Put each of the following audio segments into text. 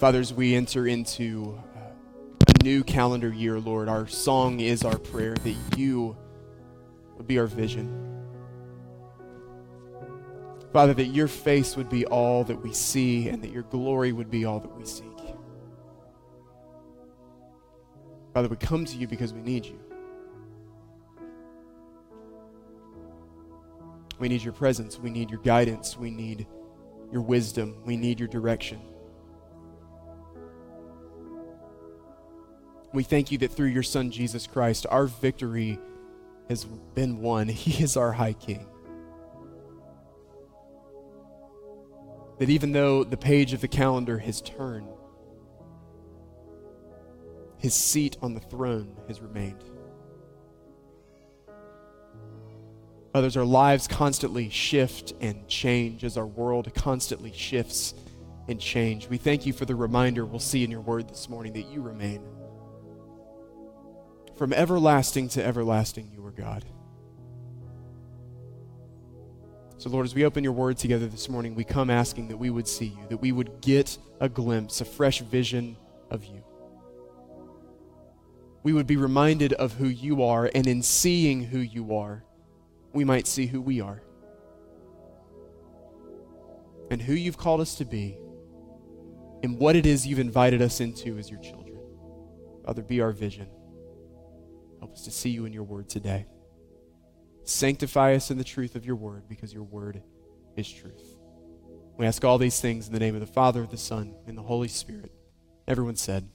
Father, as we enter into uh, a new calendar year, Lord, our song is our prayer that you would be our vision. Father, that your face would be all that we see and that your glory would be all that we seek. Father, we come to you because we need you. We need your presence. We need your guidance. We need your wisdom. We need your direction. We thank you that through your Son, Jesus Christ, our victory has been won. He is our high king. That even though the page of the calendar has turned, his seat on the throne has remained. Others, our lives constantly shift and change as our world constantly shifts and change. We thank you for the reminder we'll see in your word this morning that you remain. From everlasting to everlasting, you are God. So, Lord, as we open your word together this morning, we come asking that we would see you, that we would get a glimpse, a fresh vision of you. We would be reminded of who you are, and in seeing who you are, we might see who we are and who you've called us to be and what it is you've invited us into as your children. Father, be our vision. Help us to see you in your word today. Sanctify us in the truth of your word because your word is truth. We ask all these things in the name of the Father, the Son, and the Holy Spirit. Everyone said,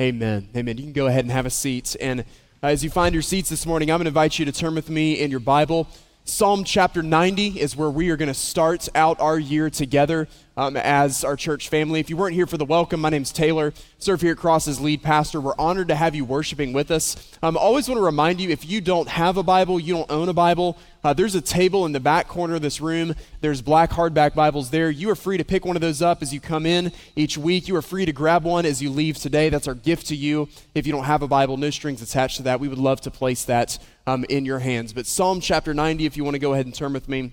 Amen. Amen. You can go ahead and have a seat. And uh, as you find your seats this morning, I'm going to invite you to turn with me in your Bible Psalm chapter 90 is where we are going to start out our year together um, as our church family. If you weren't here for the welcome, my name's Taylor. Serve here at Cross as lead pastor. We're honored to have you worshiping with us. I um, always want to remind you if you don't have a Bible, you don't own a Bible, uh, there's a table in the back corner of this room. There's black hardback Bibles there. You are free to pick one of those up as you come in each week. You are free to grab one as you leave today. That's our gift to you. If you don't have a Bible, no strings attached to that. We would love to place that um, in your hands. But Psalm chapter 90, if you want to go ahead and turn with me,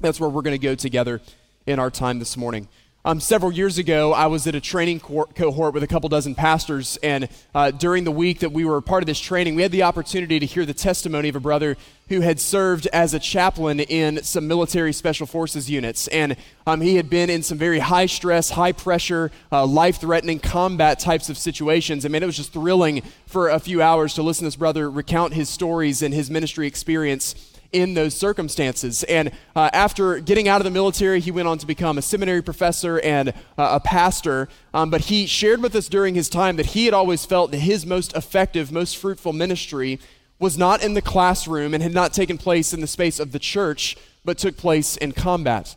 that's where we're going to go together in our time this morning. Um, several years ago, I was at a training co- cohort with a couple dozen pastors, and uh, during the week that we were part of this training, we had the opportunity to hear the testimony of a brother who had served as a chaplain in some military special forces units. And um, he had been in some very high stress, high pressure, uh, life threatening combat types of situations. I mean, it was just thrilling for a few hours to listen to this brother recount his stories and his ministry experience in those circumstances. And uh, after getting out of the military, he went on to become a seminary professor and uh, a pastor. Um, but he shared with us during his time that he had always felt that his most effective, most fruitful ministry was not in the classroom and had not taken place in the space of the church, but took place in combat.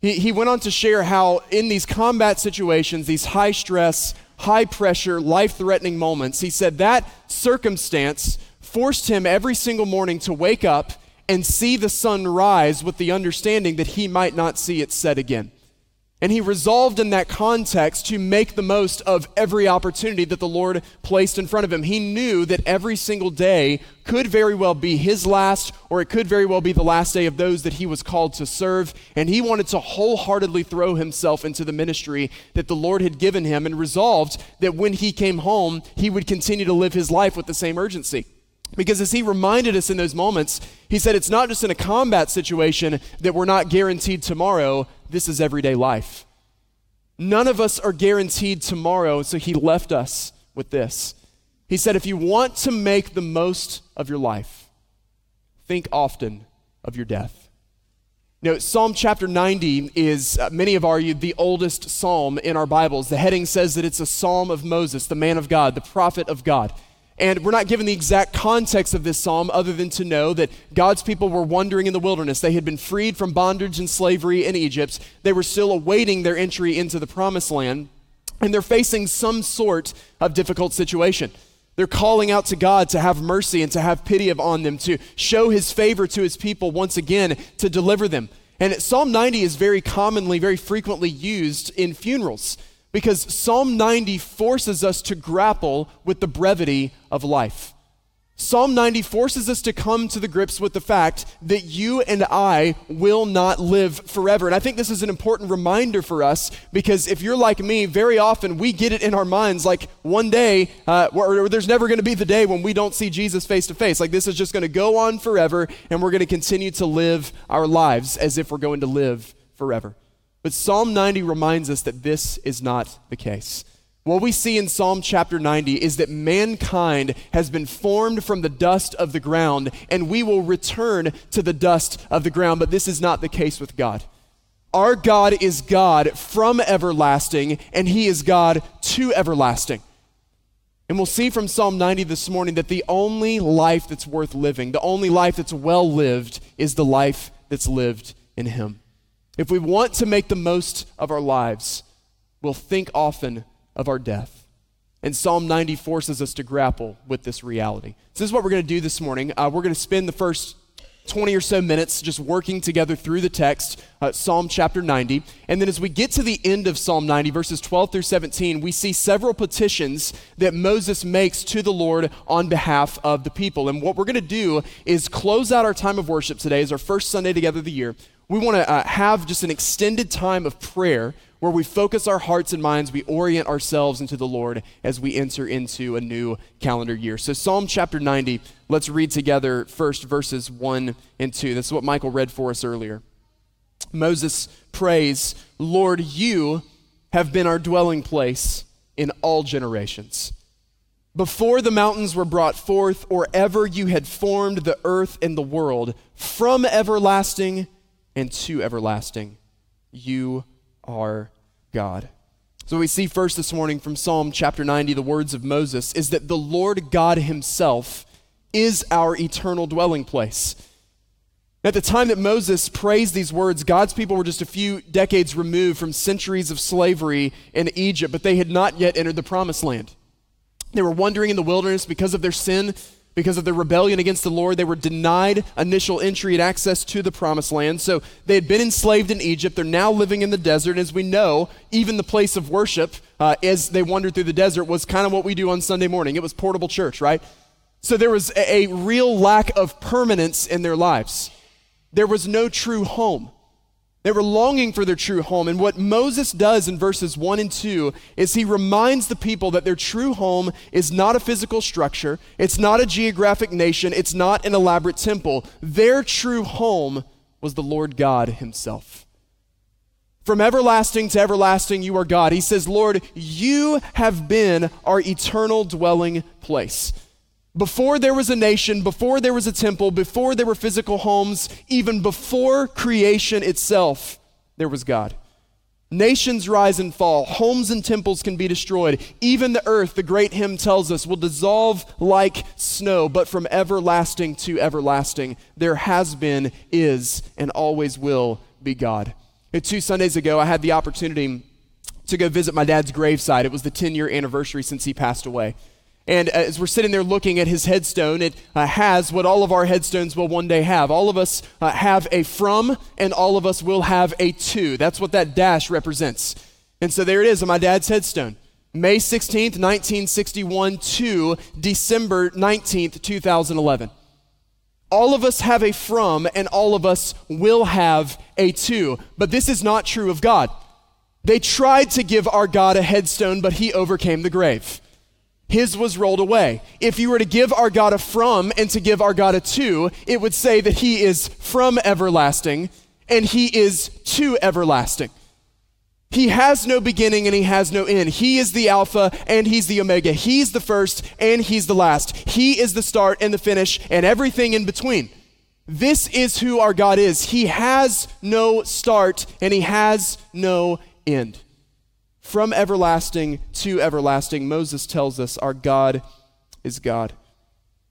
He, he went on to share how, in these combat situations, these high stress, high pressure, life threatening moments, he said that circumstance forced him every single morning to wake up and see the sun rise with the understanding that he might not see it set again. And he resolved in that context to make the most of every opportunity that the Lord placed in front of him. He knew that every single day could very well be his last, or it could very well be the last day of those that he was called to serve. And he wanted to wholeheartedly throw himself into the ministry that the Lord had given him and resolved that when he came home, he would continue to live his life with the same urgency. Because as he reminded us in those moments, he said it's not just in a combat situation that we're not guaranteed tomorrow, this is everyday life. None of us are guaranteed tomorrow, so he left us with this. He said, if you want to make the most of your life, think often of your death. You Psalm chapter 90 is, uh, many have argued, the oldest psalm in our Bibles. The heading says that it's a psalm of Moses, the man of God, the prophet of God. And we're not given the exact context of this psalm other than to know that God's people were wandering in the wilderness. They had been freed from bondage and slavery in Egypt. They were still awaiting their entry into the promised land. And they're facing some sort of difficult situation. They're calling out to God to have mercy and to have pity on them, to show his favor to his people once again, to deliver them. And Psalm 90 is very commonly, very frequently used in funerals because Psalm 90 forces us to grapple with the brevity of life. Psalm 90 forces us to come to the grips with the fact that you and I will not live forever. And I think this is an important reminder for us because if you're like me, very often we get it in our minds like one day, uh, or, there's never going to be the day when we don't see Jesus face to face. Like this is just going to go on forever and we're going to continue to live our lives as if we're going to live forever. But Psalm 90 reminds us that this is not the case. What we see in Psalm chapter 90 is that mankind has been formed from the dust of the ground, and we will return to the dust of the ground. But this is not the case with God. Our God is God from everlasting, and He is God to everlasting. And we'll see from Psalm 90 this morning that the only life that's worth living, the only life that's well lived, is the life that's lived in Him. If we want to make the most of our lives, we'll think often of our death. And Psalm 90 forces us to grapple with this reality. So, this is what we're going to do this morning. Uh, we're going to spend the first 20 or so minutes just working together through the text, uh, Psalm chapter 90. And then as we get to the end of Psalm 90, verses 12 through 17, we see several petitions that Moses makes to the Lord on behalf of the people. And what we're going to do is close out our time of worship today as our first Sunday together of the year. We want to uh, have just an extended time of prayer where we focus our hearts and minds, we orient ourselves into the Lord as we enter into a new calendar year. So, Psalm chapter 90, let's read together first verses 1 and 2. This is what Michael read for us earlier. Moses prays, Lord, you have been our dwelling place in all generations. Before the mountains were brought forth, or ever you had formed the earth and the world, from everlasting and to everlasting, you are God. So we see first this morning from Psalm chapter 90, the words of Moses, is that the Lord God Himself is our eternal dwelling place. At the time that Moses praised these words, God's people were just a few decades removed from centuries of slavery in Egypt, but they had not yet entered the promised land. They were wandering in the wilderness because of their sin because of their rebellion against the Lord, they were denied initial entry and access to the promised land. So they had been enslaved in Egypt. They're now living in the desert. As we know, even the place of worship, uh, as they wandered through the desert, was kind of what we do on Sunday morning. It was portable church, right? So there was a, a real lack of permanence in their lives. There was no true home. They were longing for their true home. And what Moses does in verses 1 and 2 is he reminds the people that their true home is not a physical structure, it's not a geographic nation, it's not an elaborate temple. Their true home was the Lord God Himself. From everlasting to everlasting, you are God. He says, Lord, you have been our eternal dwelling place. Before there was a nation, before there was a temple, before there were physical homes, even before creation itself, there was God. Nations rise and fall, homes and temples can be destroyed. Even the earth, the great hymn tells us, will dissolve like snow, but from everlasting to everlasting, there has been, is, and always will be God. Two Sundays ago, I had the opportunity to go visit my dad's graveside. It was the 10 year anniversary since he passed away. And as we're sitting there looking at his headstone, it uh, has what all of our headstones will one day have. All of us uh, have a from, and all of us will have a to. That's what that dash represents. And so there it is on my dad's headstone. May 16th, 1961 to December 19th, 2011. All of us have a from, and all of us will have a to. But this is not true of God. They tried to give our God a headstone, but he overcame the grave his was rolled away. If you were to give our God a from and to give our God a to, it would say that he is from everlasting and he is to everlasting. He has no beginning and he has no end. He is the Alpha and he's the Omega. He's the first and he's the last. He is the start and the finish and everything in between. This is who our God is. He has no start and he has no end from everlasting to everlasting, Moses tells us our God is God.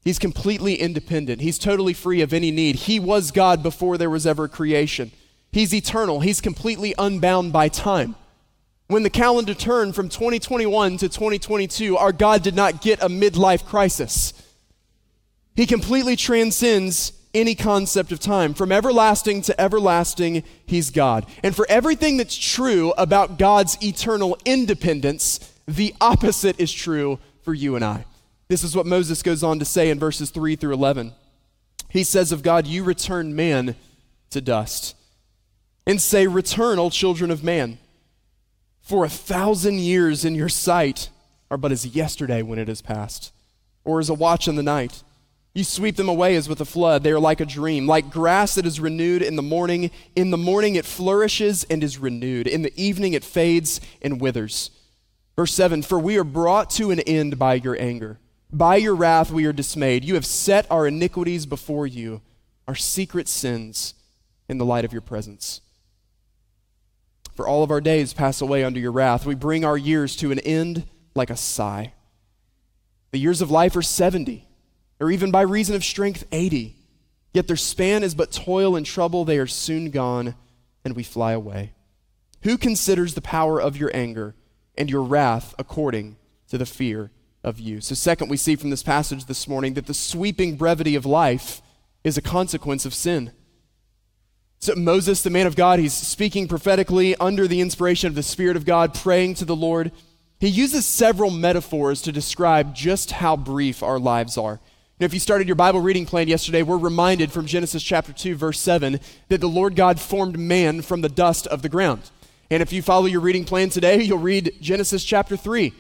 He's completely independent. He's totally free of any need. He was God before there was ever creation. He's eternal. He's completely unbound by time. When the calendar turned from 2021 to 2022, our God did not get a midlife crisis. He completely transcends any concept of time. From everlasting to everlasting, He's God. And for everything that's true about God's eternal independence, the opposite is true for you and I. This is what Moses goes on to say in verses 3 through 11. He says of God, You return man to dust, and say, Return, O children of man. For a thousand years in your sight are but as yesterday when it is past, or as a watch in the night. You sweep them away as with a flood. They are like a dream, like grass that is renewed in the morning. In the morning it flourishes and is renewed. In the evening it fades and withers. Verse 7 For we are brought to an end by your anger. By your wrath we are dismayed. You have set our iniquities before you, our secret sins in the light of your presence. For all of our days pass away under your wrath. We bring our years to an end like a sigh. The years of life are 70, or even by reason of strength, 80. Yet their span is but toil and trouble. They are soon gone, and we fly away. Who considers the power of your anger and your wrath according to the fear of you. So, second, we see from this passage this morning that the sweeping brevity of life is a consequence of sin. So, Moses, the man of God, he's speaking prophetically under the inspiration of the Spirit of God, praying to the Lord. He uses several metaphors to describe just how brief our lives are. Now, if you started your Bible reading plan yesterday, we're reminded from Genesis chapter 2, verse 7, that the Lord God formed man from the dust of the ground. And if you follow your reading plan today, you'll read Genesis chapter 3,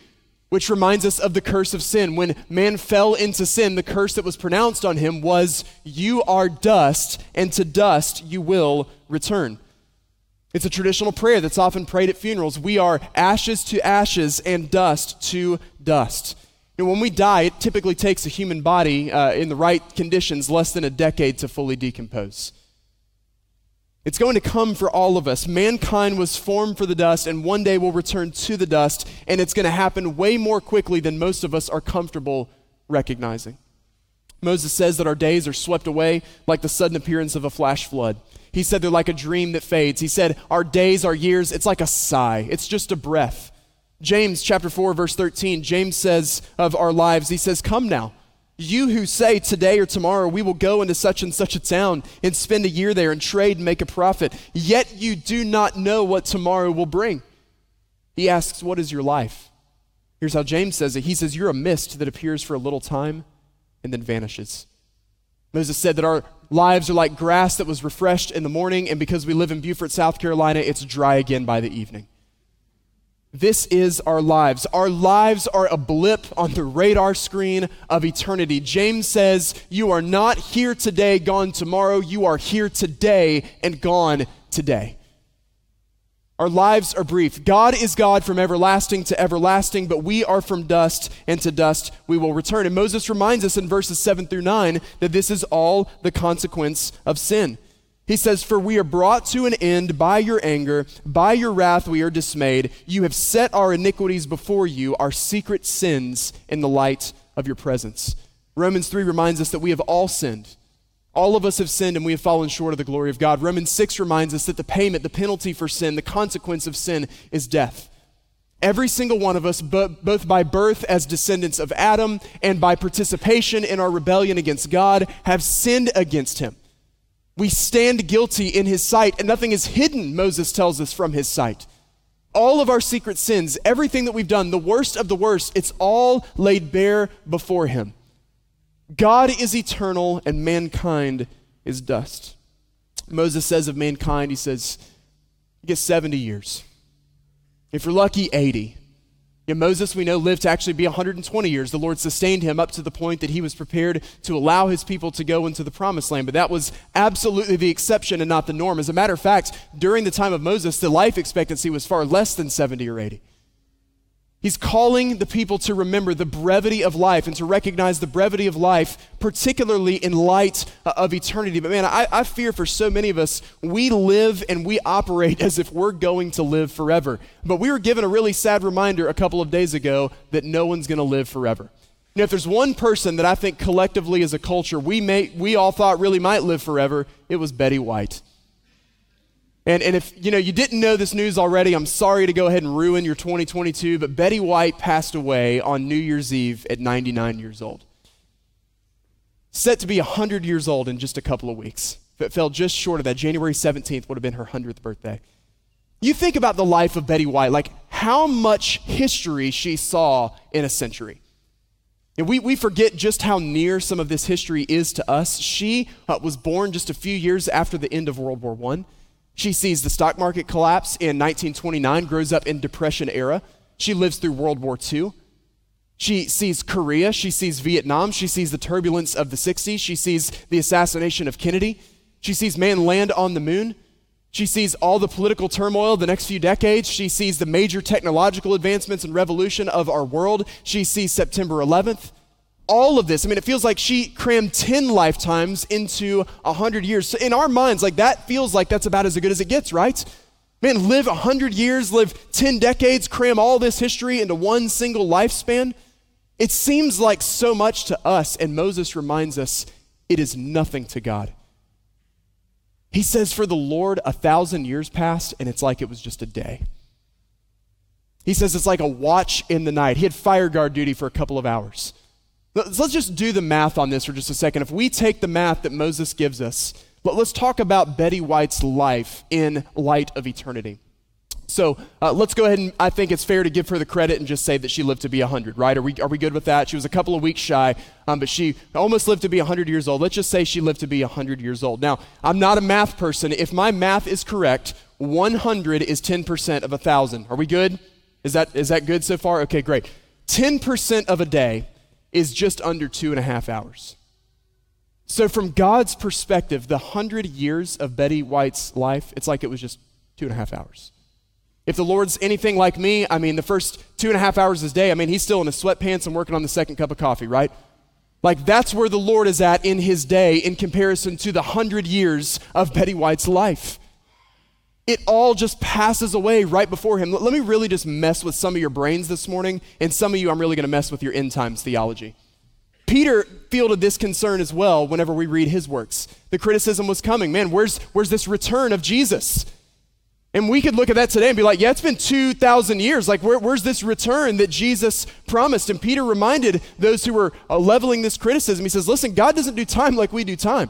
which reminds us of the curse of sin. When man fell into sin, the curse that was pronounced on him was, You are dust, and to dust you will return. It's a traditional prayer that's often prayed at funerals. We are ashes to ashes and dust to dust. And when we die, it typically takes a human body uh, in the right conditions less than a decade to fully decompose. It's going to come for all of us. Mankind was formed for the dust, and one day will return to the dust, and it's going to happen way more quickly than most of us are comfortable recognizing. Moses says that our days are swept away like the sudden appearance of a flash flood. He said they're like a dream that fades. He said our days, our years, it's like a sigh, it's just a breath. James chapter 4 verse 13, James says of our lives, he says, "Come now, you who say today or tomorrow we will go into such and such a town and spend a year there and trade and make a profit, yet you do not know what tomorrow will bring. He asks, What is your life? Here's how James says it He says, You're a mist that appears for a little time and then vanishes. Moses said that our lives are like grass that was refreshed in the morning, and because we live in Beaufort, South Carolina, it's dry again by the evening. This is our lives. Our lives are a blip on the radar screen of eternity. James says, You are not here today, gone tomorrow. You are here today and gone today. Our lives are brief. God is God from everlasting to everlasting, but we are from dust, and to dust we will return. And Moses reminds us in verses 7 through 9 that this is all the consequence of sin. He says, For we are brought to an end by your anger, by your wrath we are dismayed. You have set our iniquities before you, our secret sins in the light of your presence. Romans 3 reminds us that we have all sinned. All of us have sinned and we have fallen short of the glory of God. Romans 6 reminds us that the payment, the penalty for sin, the consequence of sin is death. Every single one of us, both by birth as descendants of Adam and by participation in our rebellion against God, have sinned against him. We stand guilty in his sight, and nothing is hidden, Moses tells us, from his sight. All of our secret sins, everything that we've done, the worst of the worst, it's all laid bare before him. God is eternal, and mankind is dust. Moses says of mankind, he says, you get 70 years. If you're lucky, 80. You know, Moses, we know, lived to actually be 120 years. The Lord sustained him up to the point that he was prepared to allow his people to go into the promised land. But that was absolutely the exception and not the norm. As a matter of fact, during the time of Moses, the life expectancy was far less than 70 or 80. He's calling the people to remember the brevity of life and to recognize the brevity of life, particularly in light uh, of eternity. But man, I, I, fear for so many of us, we live and we operate as if we're going to live forever. But we were given a really sad reminder a couple of days ago that no one's going to live forever. Know, if there's one person that I think collectively as a culture we, may, we all thought really might live forever, it was Betty White. And, and if you know you didn't know this news already, I'm sorry to go ahead and ruin your 2022, but Betty White passed away on New Year's Eve at 99 years old. Set to be 100 years old in just a couple of weeks. If it fell just short of that, January 17th would have been her 100th birthday. You think about the life of Betty White, like how much history she saw in a century. And we, we forget just how near some of this history is to us. She uh, was born just a few years after the end of World War I. She sees the stock market collapse in 1929, grows up in Depression era. She lives through World War II. She sees Korea, she sees Vietnam, she sees the turbulence of the 60s, she sees the assassination of Kennedy, she sees man land on the moon. She sees all the political turmoil the next few decades. She sees the major technological advancements and revolution of our world. She sees September 11th. All of this, I mean, it feels like she crammed 10 lifetimes into 100 years. So in our minds, like that feels like that's about as good as it gets, right? Man, live 100 years, live 10 decades, cram all this history into one single lifespan. It seems like so much to us, and Moses reminds us it is nothing to God. He says, For the Lord, a thousand years passed, and it's like it was just a day. He says it's like a watch in the night. He had fire guard duty for a couple of hours. Let's just do the math on this for just a second. If we take the math that Moses gives us, let's talk about Betty White's life in light of eternity. So uh, let's go ahead and I think it's fair to give her the credit and just say that she lived to be 100, right? Are we, are we good with that? She was a couple of weeks shy, um, but she almost lived to be 100 years old. Let's just say she lived to be 100 years old. Now, I'm not a math person. If my math is correct, 100 is 10% of 1,000. Are we good? Is that, is that good so far? Okay, great. 10% of a day is just under two and a half hours. So, from God's perspective, the 100 years of Betty White's life, it's like it was just two and a half hours. If the Lord's anything like me, I mean, the first two and a half hours of his day, I mean, he's still in his sweatpants and working on the second cup of coffee, right? Like, that's where the Lord is at in his day in comparison to the hundred years of Betty White's life. It all just passes away right before him. Let me really just mess with some of your brains this morning, and some of you, I'm really going to mess with your end times theology. Peter fielded this concern as well whenever we read his works. The criticism was coming man, where's, where's this return of Jesus? And we could look at that today and be like, yeah, it's been 2,000 years. Like, where, where's this return that Jesus promised? And Peter reminded those who were uh, leveling this criticism, he says, listen, God doesn't do time like we do time.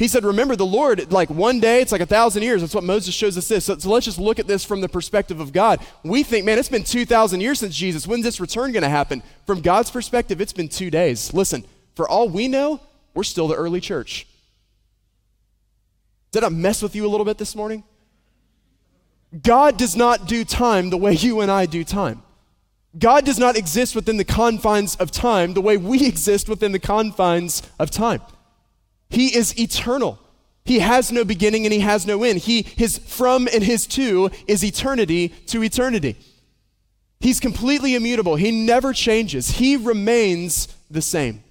He said, remember, the Lord, like one day, it's like a thousand years. That's what Moses shows us this. So, so let's just look at this from the perspective of God. We think, man, it's been 2,000 years since Jesus. When's this return going to happen? From God's perspective, it's been two days. Listen, for all we know, we're still the early church. Did I mess with you a little bit this morning? God does not do time the way you and I do time. God does not exist within the confines of time the way we exist within the confines of time. He is eternal. He has no beginning and he has no end. He his from and his to is eternity to eternity. He's completely immutable. He never changes. He remains the same.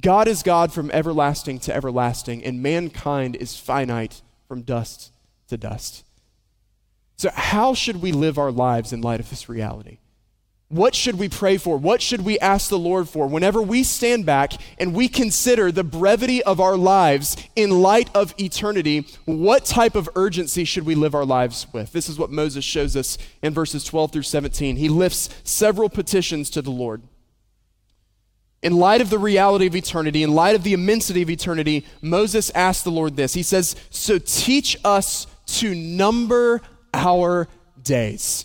God is God from everlasting to everlasting, and mankind is finite from dust to dust. So, how should we live our lives in light of this reality? What should we pray for? What should we ask the Lord for whenever we stand back and we consider the brevity of our lives in light of eternity? What type of urgency should we live our lives with? This is what Moses shows us in verses 12 through 17. He lifts several petitions to the Lord. In light of the reality of eternity, in light of the immensity of eternity, Moses asks the Lord this. He says, So teach us to number our days.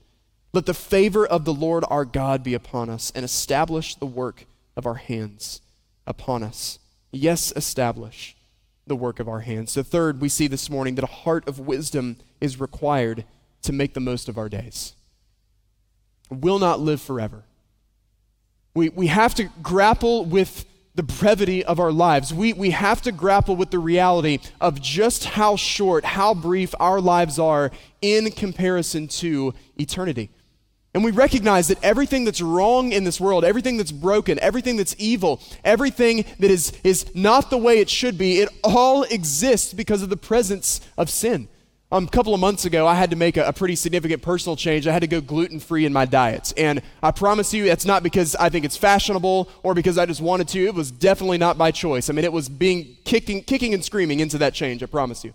Let the favor of the Lord our God be upon us, and establish the work of our hands upon us. Yes, establish the work of our hands. So, third, we see this morning that a heart of wisdom is required to make the most of our days. We will not live forever we, we have to grapple with the brevity of our lives. We, we have to grapple with the reality of just how short, how brief our lives are in comparison to eternity. And we recognize that everything that's wrong in this world, everything that's broken, everything that's evil, everything that is, is not the way it should be, it all exists because of the presence of sin. Um, a couple of months ago, I had to make a, a pretty significant personal change. I had to go gluten free in my diet. And I promise you, it's not because I think it's fashionable or because I just wanted to. It was definitely not by choice. I mean, it was being kicking, kicking and screaming into that change, I promise you.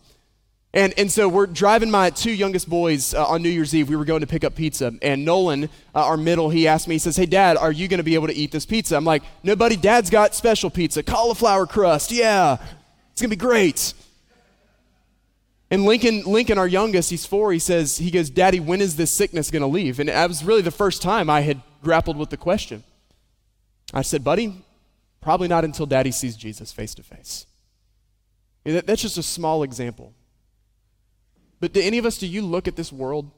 And, and so we're driving my two youngest boys uh, on New Year's Eve. We were going to pick up pizza. And Nolan, uh, our middle, he asked me, he says, Hey, Dad, are you going to be able to eat this pizza? I'm like, No, buddy, Dad's got special pizza, cauliflower crust. Yeah, it's going to be great. And Lincoln, Lincoln, our youngest, he's four, he says, he goes, Daddy, when is this sickness going to leave? And that was really the first time I had grappled with the question. I said, Buddy, probably not until Daddy sees Jesus face to face. That's just a small example. But do any of us, do you look at this world?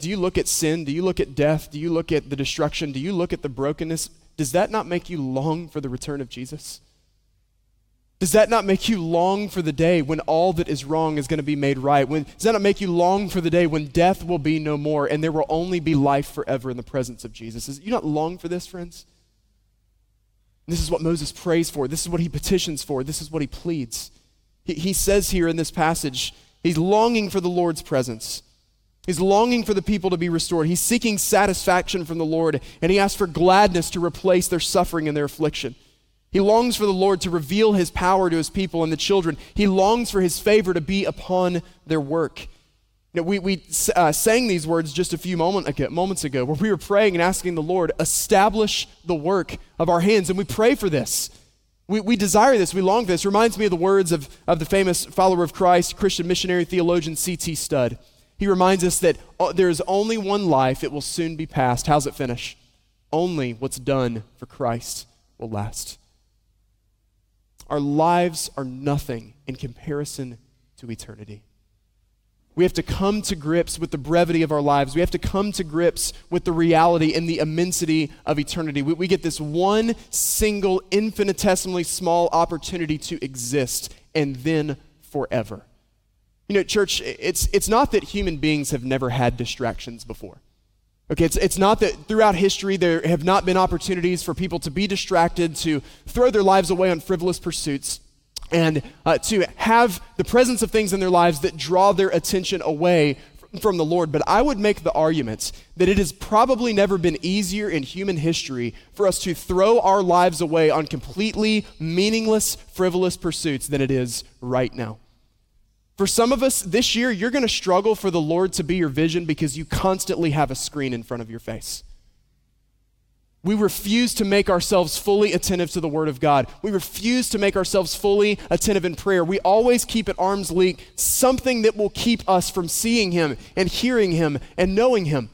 Do you look at sin? Do you look at death? Do you look at the destruction? Do you look at the brokenness? Does that not make you long for the return of Jesus? Does that not make you long for the day when all that is wrong is going to be made right? When, does that not make you long for the day when death will be no more and there will only be life forever in the presence of Jesus? Does you not long for this, friends? This is what Moses prays for. This is what he petitions for. This is what he pleads. He, he says here in this passage, he's longing for the Lord's presence. He's longing for the people to be restored. He's seeking satisfaction from the Lord, and he asks for gladness to replace their suffering and their affliction. He longs for the Lord to reveal his power to his people and the children. He longs for his favor to be upon their work. We we uh, sang these words just a few moment ago, moments ago where we were praying and asking the Lord, establish the work of our hands. And we pray for this. We, we desire this. We long for this. Reminds me of the words of, of the famous follower of Christ, Christian missionary theologian C.T. Studd. He reminds us that uh, there is only one life, it will soon be past. How's it finish? Only what's done for Christ will last. Our lives are nothing in comparison to eternity. We have to come to grips with the brevity of our lives. We have to come to grips with the reality and the immensity of eternity. We, we, get this one single, infinitesimally small opportunity to exist and then forever. You know, church, it's, it's not that human beings have never had distractions before. Okay, it's, it's not that throughout history there have not been opportunities for people to be distracted, to throw their lives away on frivolous pursuits, and uh, to have the presence of things in their lives that draw their attention away from the Lord. But I would make the argument that it has probably never been easier in human history for us to throw our lives away on completely meaningless, frivolous pursuits than it is right now. For some of us this year, you're going to struggle for the Lord to be your vision because you constantly have a screen in front of your face. We refuse to make ourselves fully attentive to the Word of God. We refuse to make ourselves fully attentive in prayer. We always keep at arm's length something that will keep us from seeing Him and hearing Him and knowing Him.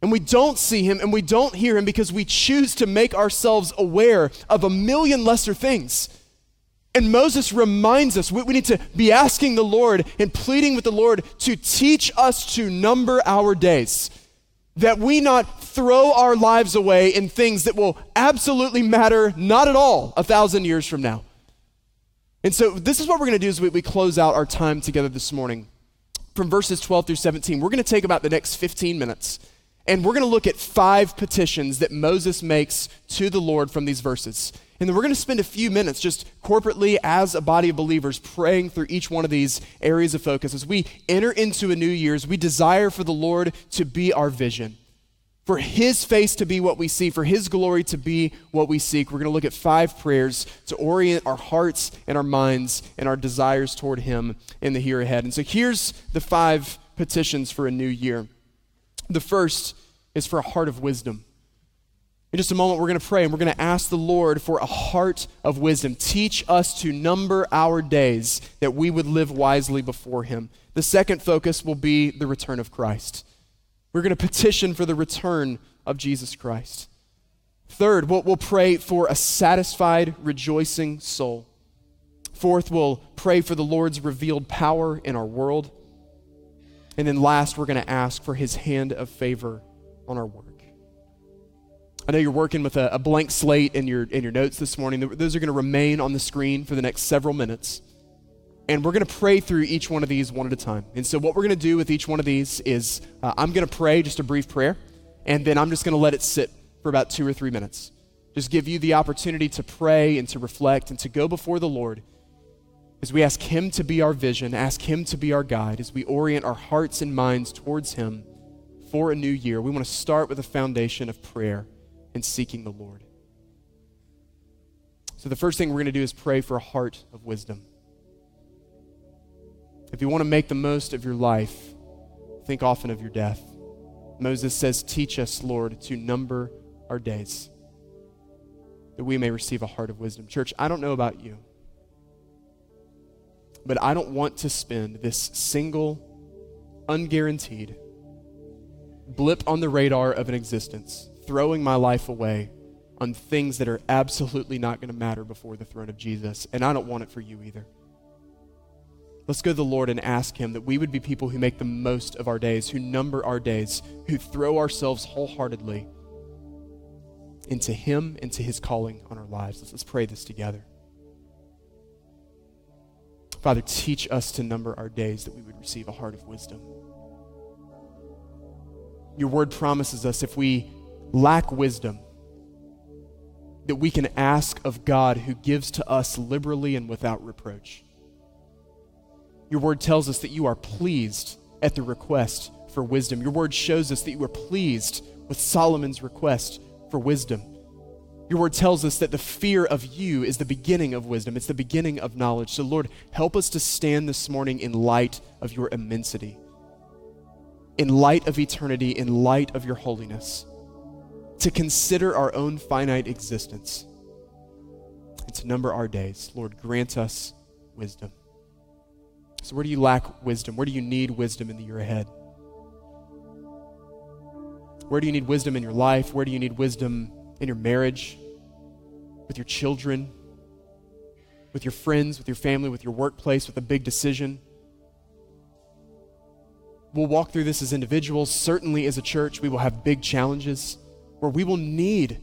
And we don't see Him and we don't hear Him because we choose to make ourselves aware of a million lesser things. And Moses reminds us we, we, need to be asking the Lord and pleading with the Lord to teach us to number our days, that we not throw our lives away in things that will absolutely matter not at all a thousand years from now. And so, this is what we're going to do as we, we close out our time together this morning. From verses 12 through 17, we're going to take about the next 15 minutes and we're going to look at five petitions that Moses makes to the Lord from these verses. And then we're going to spend a few minutes just corporately as a body of believers praying through each one of these areas of focus. As we enter into a new year, as we desire for the Lord to be our vision, for His face to be what we see, for His glory to be what we seek. We're going to look at five prayers to orient our hearts and our minds and our desires toward Him in the here ahead. And so here's the five petitions for a new year. The first is for a heart of wisdom. In just a moment, we're going to pray and we're going to ask the Lord for a heart of wisdom. Teach us to number our days that we would live wisely before Him. The second focus will be the return of Christ. We're going to petition for the return of Jesus Christ. Third, we'll, we'll pray for a satisfied, rejoicing soul. Fourth, we'll pray for the Lord's revealed power in our world. And then last, we're going to ask for His hand of favor on our work. I know you're working with a, a, blank slate in your, in your notes this morning. Those are going to remain on the screen for the next several minutes. And we're going to pray through each one of these one at a time. And so, what we're going to do with each one of these is uh, I'm going to pray just a brief prayer, and then I'm just going to let it sit for about two or three minutes. Just give you the opportunity to pray and to reflect and to go before the Lord as we ask Him to be our vision, ask Him to be our guide, as we orient our hearts and minds towards Him for a new year, we want to start with a foundation of prayer and seeking the Lord. So, the first thing we're going to do is pray for a heart of wisdom. If you want to make the most of your life, think often of your death. Moses says, Teach us, Lord, to number our days, that we may receive a heart of wisdom. Church, I don't know about you, but I don't want to spend this single, unguaranteed blip on the radar of an existence throwing my life away on things that are absolutely not going to matter before the throne of Jesus. And I don't want it for you either. Let's go to the Lord and ask Him that we would be people who make the most of our days, who number our days, who throw ourselves wholeheartedly into Him, into His calling on our lives. Let's, let's pray this together. Father, teach us to number our days that we would receive a heart of wisdom. Your word promises us if we lack wisdom, that we can ask of God who gives to us liberally and without reproach. Your word tells us that you are pleased at the request for wisdom. Your word shows us that you are pleased with Solomon's request for wisdom. Your word tells us that the fear of you is the beginning of wisdom, it's the beginning of knowledge. So, Lord, help us to stand this morning in light of your immensity, in light of eternity, in light of your holiness, to consider our own finite existence, and to number our days. Lord, grant us wisdom. So, where do you lack wisdom? Where do you need wisdom in the year ahead? Where do you need wisdom in your life? Where do you need wisdom in your marriage, with your children, with your friends, with your family, with your workplace, with a big decision? We'll walk through this as individuals. Certainly, as a church, we will have big challenges where we will need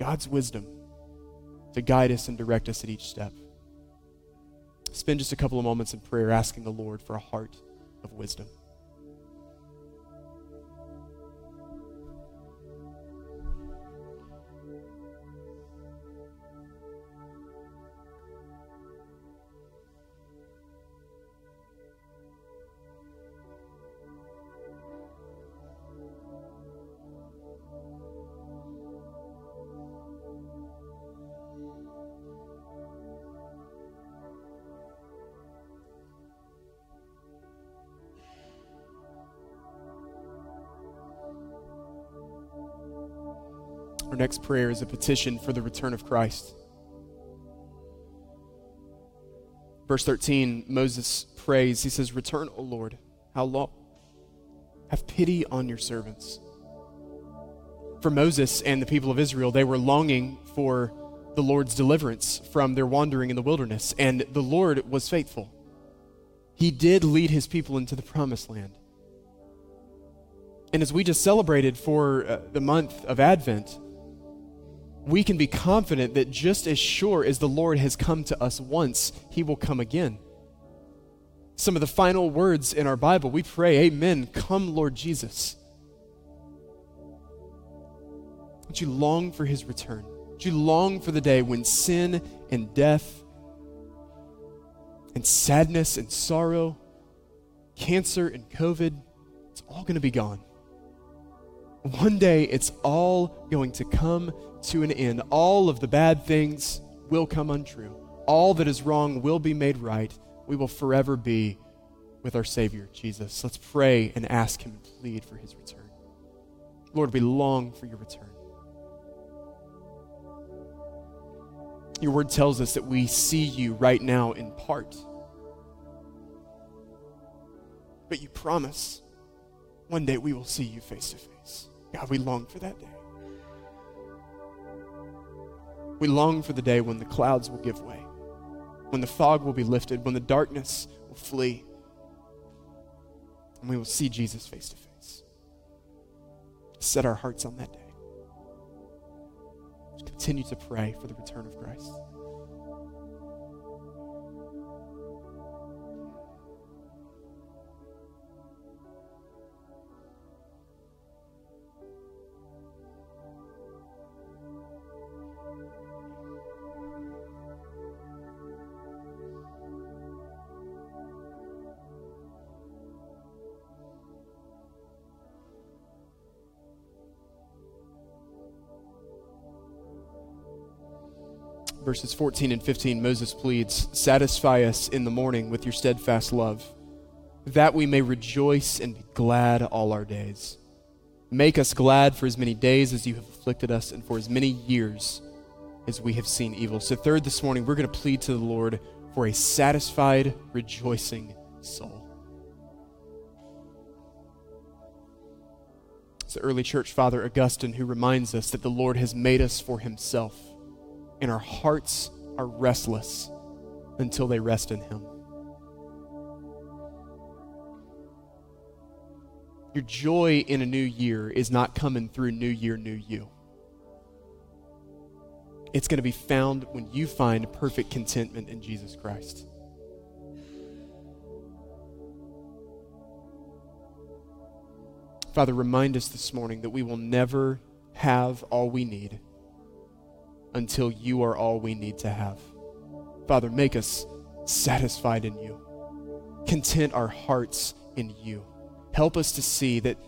God's wisdom to guide us and direct us at each step spend just a couple of moments in prayer asking the Lord for a heart of wisdom. Next prayer is a petition for the return of Christ. Verse 13, Moses prays. He says, Return, O Lord. How long? Have pity on your servants. For Moses and the people of Israel, they were longing for the Lord's deliverance from their wandering in the wilderness, and the Lord was faithful. He did lead his people into the promised land. And as we just celebrated for uh, the month of Advent, we can be confident that just as sure as the Lord has come to us once, he will come again. Some of the final words in our Bible, we pray, Amen, come, Lord Jesus. Would you long for his return? Would you long for the day when sin and death and sadness and sorrow, cancer and COVID, it's all going to be gone? One day it's all going to come to an end. All of the bad things will come untrue. All that is wrong will be made right. We will forever be with our Savior, Jesus. Let's pray and ask Him and plead for His return. Lord, we long for your return. Your word tells us that we see you right now in part. But you promise one day we will see you face to face. God, we long for that day. We long for the day when the clouds will give way, when the fog will be lifted, when the darkness will flee, and we will see Jesus face to face. Set our hearts on that day. Continue to pray for the return of Christ. Verses 14 and 15, Moses pleads, Satisfy us in the morning with your steadfast love, that we may rejoice and be glad all our days. Make us glad for as many days as you have afflicted us, and for as many years as we have seen evil. So, third, this morning, we're going to plead to the Lord for a satisfied, rejoicing soul. It's the early church father Augustine who reminds us that the Lord has made us for himself, and our hearts are restless until they rest in him. Your joy in a new year is not coming through New Year, New You. It's going to be found when you find perfect contentment in Jesus Christ. Father, remind us this morning that we will never have all we need until you are all we need to have. Father, make us satisfied in you, content our hearts in you. Help us to see that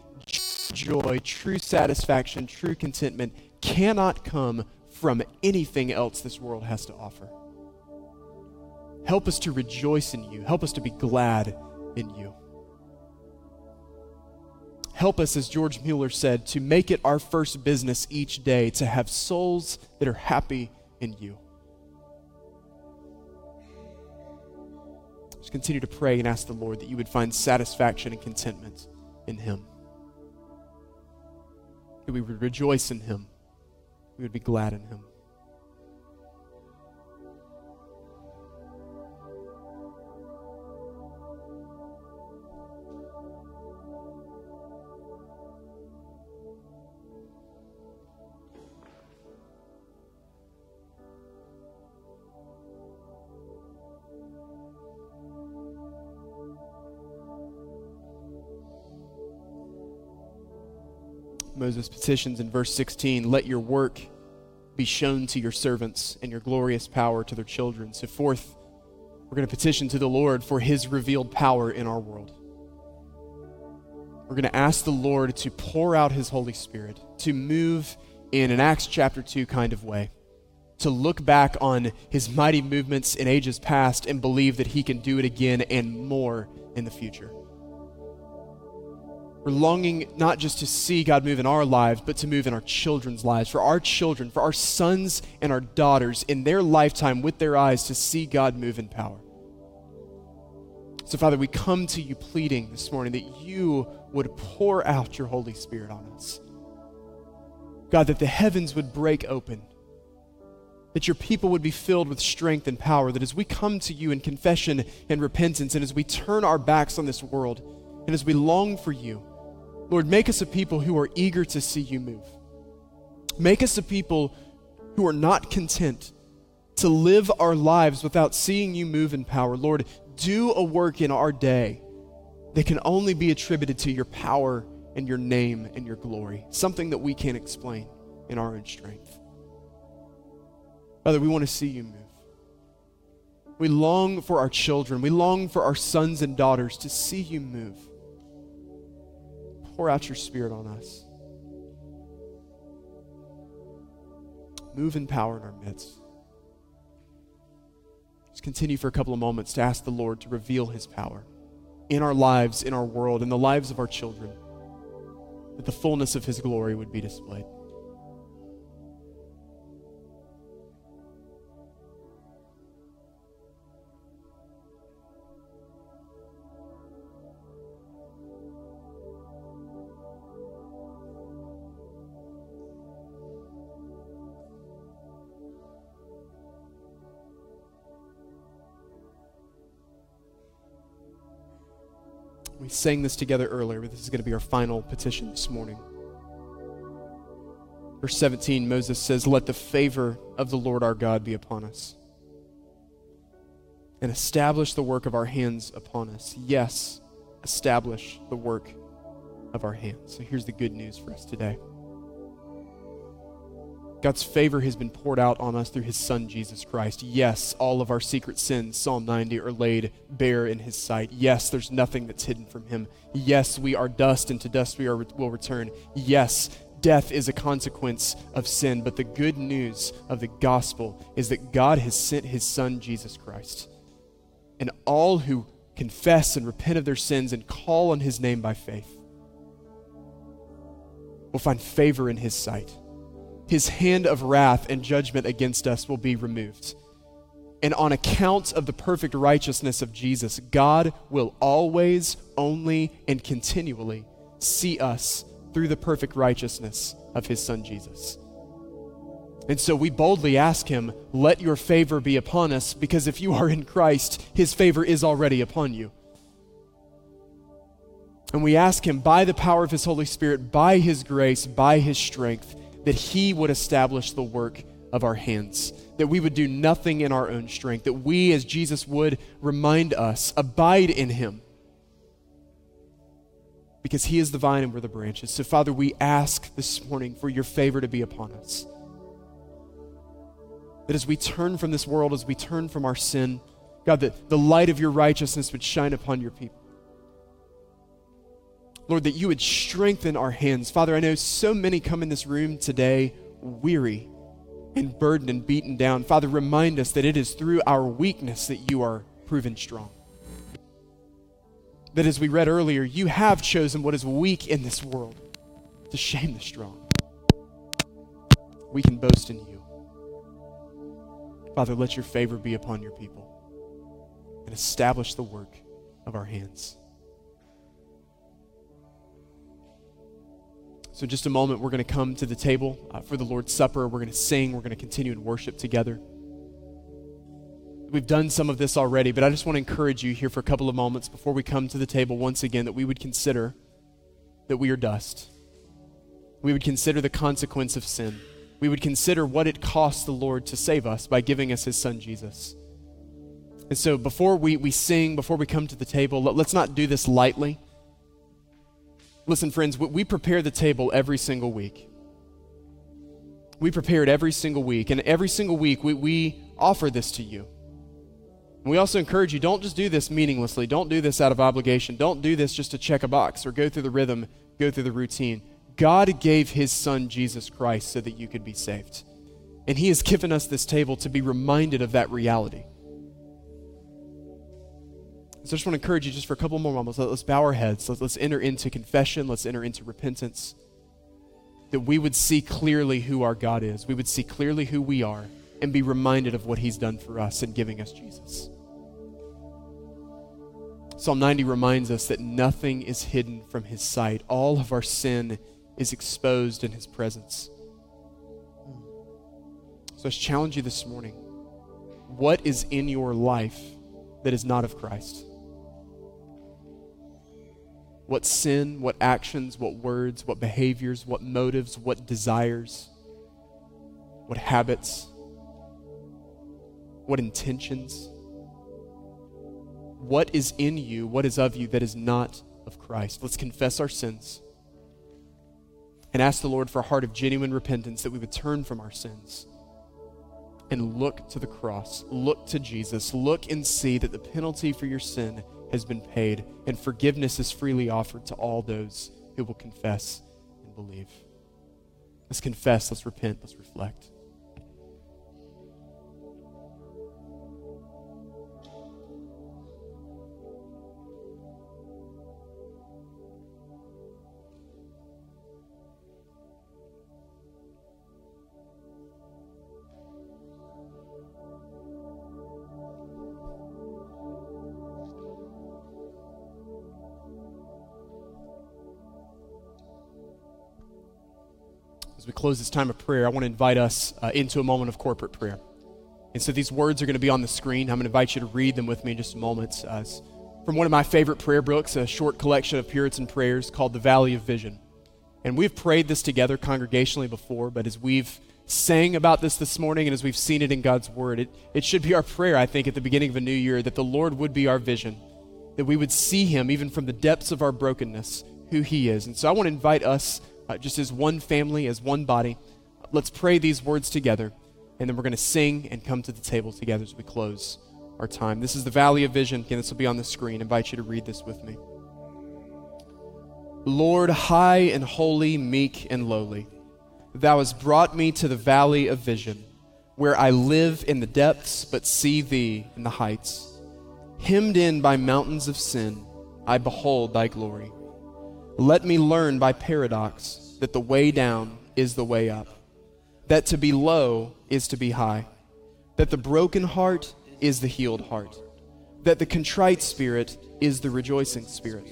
joy, true satisfaction, true contentment cannot come from anything else this world has to offer. Help us to rejoice in you. Help us to be glad in you. Help us, as George Mueller said, to make it our first business each day to have souls that are happy in you. Just continue to pray and ask the Lord that you would find satisfaction and contentment in Him. That we would rejoice in Him. We would be glad in Him. Moses petitions in verse 16, let your work be shown to your servants and your glorious power to their children. So, fourth, we're going to petition to the Lord for his revealed power in our world. We're going to ask the Lord to pour out his Holy Spirit, to move in an Acts chapter 2 kind of way, to look back on his mighty movements in ages past and believe that he can do it again and more in the future. We're longing not just to see God move in our lives, but to move in our children's lives, for our children, for our sons and our daughters in their lifetime with their eyes to see God move in power. So, Father, we come to you pleading this morning that you would pour out your Holy Spirit on us. God, that the heavens would break open, that your people would be filled with strength and power, that as we come to you in confession and repentance, and as we turn our backs on this world, and as we long for you, Lord, make us a people who are eager to see you move. Make us a people who are not content to live our lives without seeing you move in power. Lord, do a work in our day that can only be attributed to your power and your name and your glory, something that we can't explain in our own strength. Father, we want to see you move. We long for our children, we long for our sons and daughters to see you move pour out your spirit on us. Move in power in our midst. Just continue for a couple of moments to ask the Lord to reveal his power in our lives, in our world, in the lives of our children, that the fullness of his glory would be displayed. We sang this together earlier, but this is going to be our final petition this morning. Verse 17, Moses says, Let the favor of the Lord our God be upon us, and establish the work of our hands upon us. Yes, establish the work of our hands. So here's the good news for us today. God's favor has been poured out on us through his Son, Jesus Christ. Yes, all of our secret sins, Psalm 90, are laid bare in his sight. Yes, there's nothing that's hidden from him. Yes, we are dust, and to dust we are, will return. Yes, death is a consequence of sin, but the good news of the gospel is that God has sent his Son, Jesus Christ. And all who confess and repent of their sins and call on his name by faith will find favor in his sight. His hand of wrath and judgment against us will be removed. And on account of the perfect righteousness of Jesus, God will always, only, and continually see us through the perfect righteousness of his Son Jesus. And so we boldly ask him, Let your favor be upon us, because if you are in Christ, his favor is already upon you. And we ask him, by the power of his Holy Spirit, by his grace, by his strength, that he would establish the work of our hands, that we would do nothing in our own strength, that we, as Jesus would remind us, abide in him because he is the vine and we're the branches. So, Father, we ask this morning for your favor to be upon us. That as we turn from this world, as we turn from our sin, God, that the light of your righteousness would shine upon your people. Lord, that you would strengthen our hands. Father, I know so many come in this room today weary and burdened and beaten down. Father, remind us that it is through our weakness that you are proven strong that, as we read earlier, you have chosen what is weak in this world to shame the strong. We can boast in you. Father, let your favor be upon your people and establish the work of our hands. So, just a moment, we're going to come to the table uh, for the Lord's Supper. We're going to sing. We're going to continue in worship together. We've done some of this already, but I just want to encourage you here for a couple of moments before we come to the table once again that we would consider that we are dust. We would consider the consequence of sin. We would consider what it cost the Lord to save us by giving us his son Jesus. And so before we, we sing, before we come to the table, let, us not do this lightly. Listen, friends, we, prepare the table every single week. We prepare it every single week, and every single week we, we offer this to you. We also encourage you don't just do this meaninglessly. Don't do this out of obligation. Don't do this just to check a box or go through the rhythm, go through the routine. God gave his son Jesus Christ so that you could be saved. And he has given us this table to be reminded of that reality. So I just want to encourage you just for a couple more moments. Let's bow our heads. Let's, let's enter into confession. Let's enter into repentance. That we would see clearly who our God is. We would see clearly who we are and be reminded of what he's done for us in giving us Jesus. Psalm 90 reminds us that nothing is hidden from his sight. All of our sin is exposed in his presence. So I challenge you this morning. What is in your life that is not of Christ? What sin, what actions, what words, what behaviors, what motives, what desires, what habits, what intentions, what is in you, what is of you that is not of Christ. Let's confess our sins and ask the Lord for a heart of genuine repentance that we would turn from our sins and look to the cross, look to Jesus, look and see that the penalty for your sin has been paid and forgiveness is freely offered to all those who will confess and believe. Let's confess, let's repent, let's reflect. Close this time of prayer, I want to invite us uh, into a moment of corporate prayer. And so these words are going to be on the screen. I'm going to invite you to read them with me in just a moment. Uh, from one of my favorite prayer books, a short collection of Puritan prayers called The Valley of Vision. And we've prayed this together congregationally before, but as we've sang about this this morning and as we've seen it in God's Word, it, it should be our prayer, I think, at the beginning of a new year that the Lord would be our vision, that we would see Him even from the depths of our brokenness, who He is. And so I want to invite us uh, just as one family, as one body. Let's pray these words together, and then we're going to sing and come to the table together as we close our time. This is the Valley of Vision. Again, this will be on the screen. I invite you to read this with me. Lord, high and holy, meek and lowly, thou hast brought me to the valley of vision, where I live in the depths but see thee in the heights. Hemmed in by mountains of sin, I behold thy glory. Let me learn by paradox that the way down is the way up, that to be low is to be high, that the broken heart is the healed heart, that the contrite spirit is the rejoicing spirit,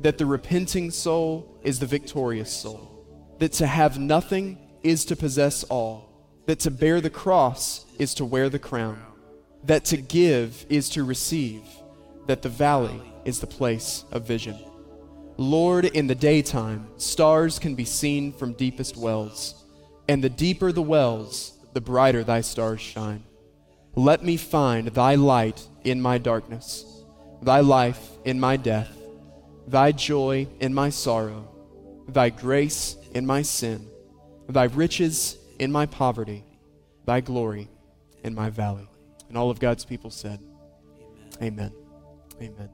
that the repenting soul is the victorious soul, that to have nothing is to possess all, that to bear the cross is to wear the crown, that to give is to receive, that the valley is the place of vision. Lord, in the daytime, stars can be seen from deepest wells, and the deeper the wells, the brighter thy stars shine. Let me find thy light in my darkness, thy life in my death, thy joy in my sorrow, thy grace in my sin, thy riches in my poverty, thy glory in my valley. And all of God's people said, Amen. Amen.